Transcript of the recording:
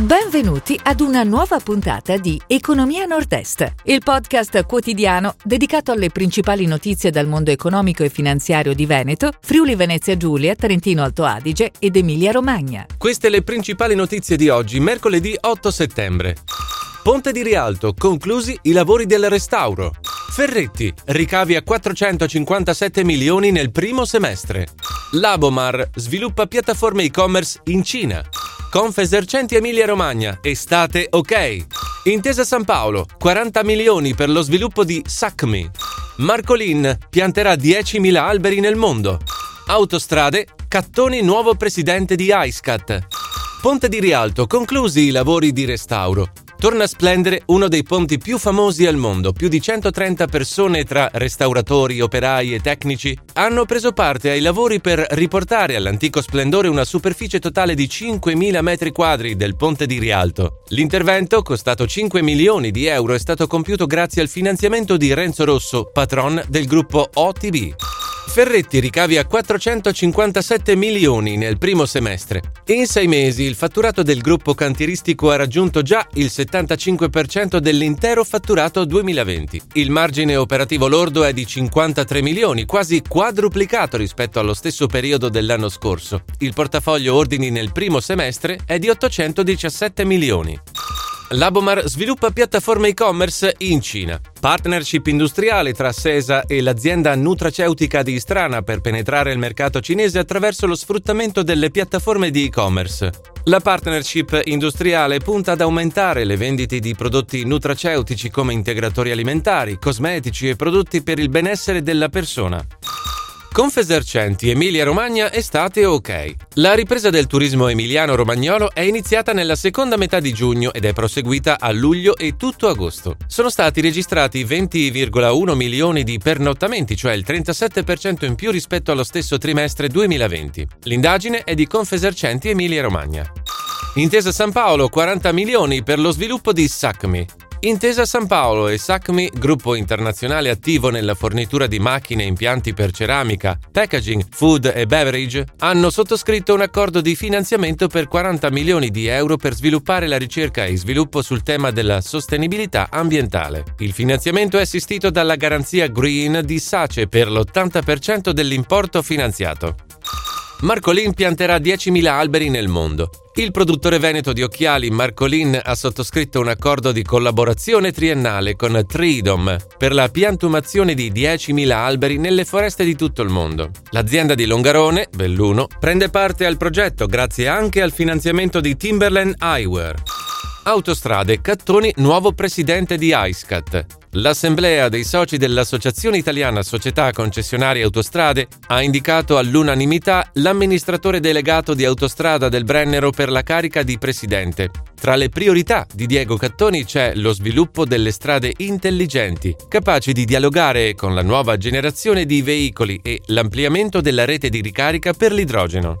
Benvenuti ad una nuova puntata di Economia Nord-Est, il podcast quotidiano dedicato alle principali notizie dal mondo economico e finanziario di Veneto, Friuli Venezia Giulia, Trentino Alto Adige ed Emilia Romagna. Queste le principali notizie di oggi, mercoledì 8 settembre. Ponte di Rialto, conclusi i lavori del restauro. Ferretti, ricavi a 457 milioni nel primo semestre. Labomar sviluppa piattaforme e-commerce in Cina. Confesercenti Emilia Romagna, estate ok. Intesa San Paolo, 40 milioni per lo sviluppo di SACMI. Marcolin pianterà 10.000 alberi nel mondo. Autostrade, Cattoni nuovo presidente di ISCAT. Ponte di Rialto, conclusi i lavori di restauro. Torna a splendere uno dei ponti più famosi al mondo. Più di 130 persone tra restauratori, operai e tecnici hanno preso parte ai lavori per riportare all'antico splendore una superficie totale di 5.000 metri quadri del ponte di Rialto. L'intervento, costato 5 milioni di euro, è stato compiuto grazie al finanziamento di Renzo Rosso, patron del gruppo OTB. Ferretti ricavi a 457 milioni nel primo semestre. In sei mesi il fatturato del gruppo cantieristico ha raggiunto già il 75% dell'intero fatturato 2020. Il margine operativo lordo è di 53 milioni, quasi quadruplicato rispetto allo stesso periodo dell'anno scorso. Il portafoglio ordini nel primo semestre è di 817 milioni. Labomar sviluppa piattaforme e-commerce in Cina. Partnership industriale tra SESA e l'azienda nutraceutica di Istrana per penetrare il mercato cinese attraverso lo sfruttamento delle piattaforme di e-commerce. La partnership industriale punta ad aumentare le vendite di prodotti nutraceutici come integratori alimentari, cosmetici e prodotti per il benessere della persona. Confesercenti Emilia-Romagna estate ok. La ripresa del turismo emiliano-romagnolo è iniziata nella seconda metà di giugno ed è proseguita a luglio e tutto agosto. Sono stati registrati 20,1 milioni di pernottamenti, cioè il 37% in più rispetto allo stesso trimestre 2020. L'indagine è di Confesercenti Emilia-Romagna. Intesa San Paolo 40 milioni per lo sviluppo di SACMI. Intesa San Paolo e SACMI, gruppo internazionale attivo nella fornitura di macchine e impianti per ceramica, packaging, food e beverage, hanno sottoscritto un accordo di finanziamento per 40 milioni di euro per sviluppare la ricerca e sviluppo sul tema della sostenibilità ambientale. Il finanziamento è assistito dalla garanzia Green di SACE per l'80% dell'importo finanziato. Marcolin pianterà 10.000 alberi nel mondo. Il produttore veneto di occhiali Marcolin ha sottoscritto un accordo di collaborazione triennale con Tridom per la piantumazione di 10.000 alberi nelle foreste di tutto il mondo. L'azienda di Longarone, Belluno, prende parte al progetto grazie anche al finanziamento di Timberland Eyewear. Autostrade Cattoni, nuovo presidente di ISCAT. L'assemblea dei soci dell'Associazione Italiana Società Concessionarie Autostrade ha indicato all'unanimità l'amministratore delegato di Autostrada del Brennero per la carica di presidente. Tra le priorità di Diego Cattoni c'è lo sviluppo delle strade intelligenti, capaci di dialogare con la nuova generazione di veicoli e l'ampliamento della rete di ricarica per l'idrogeno.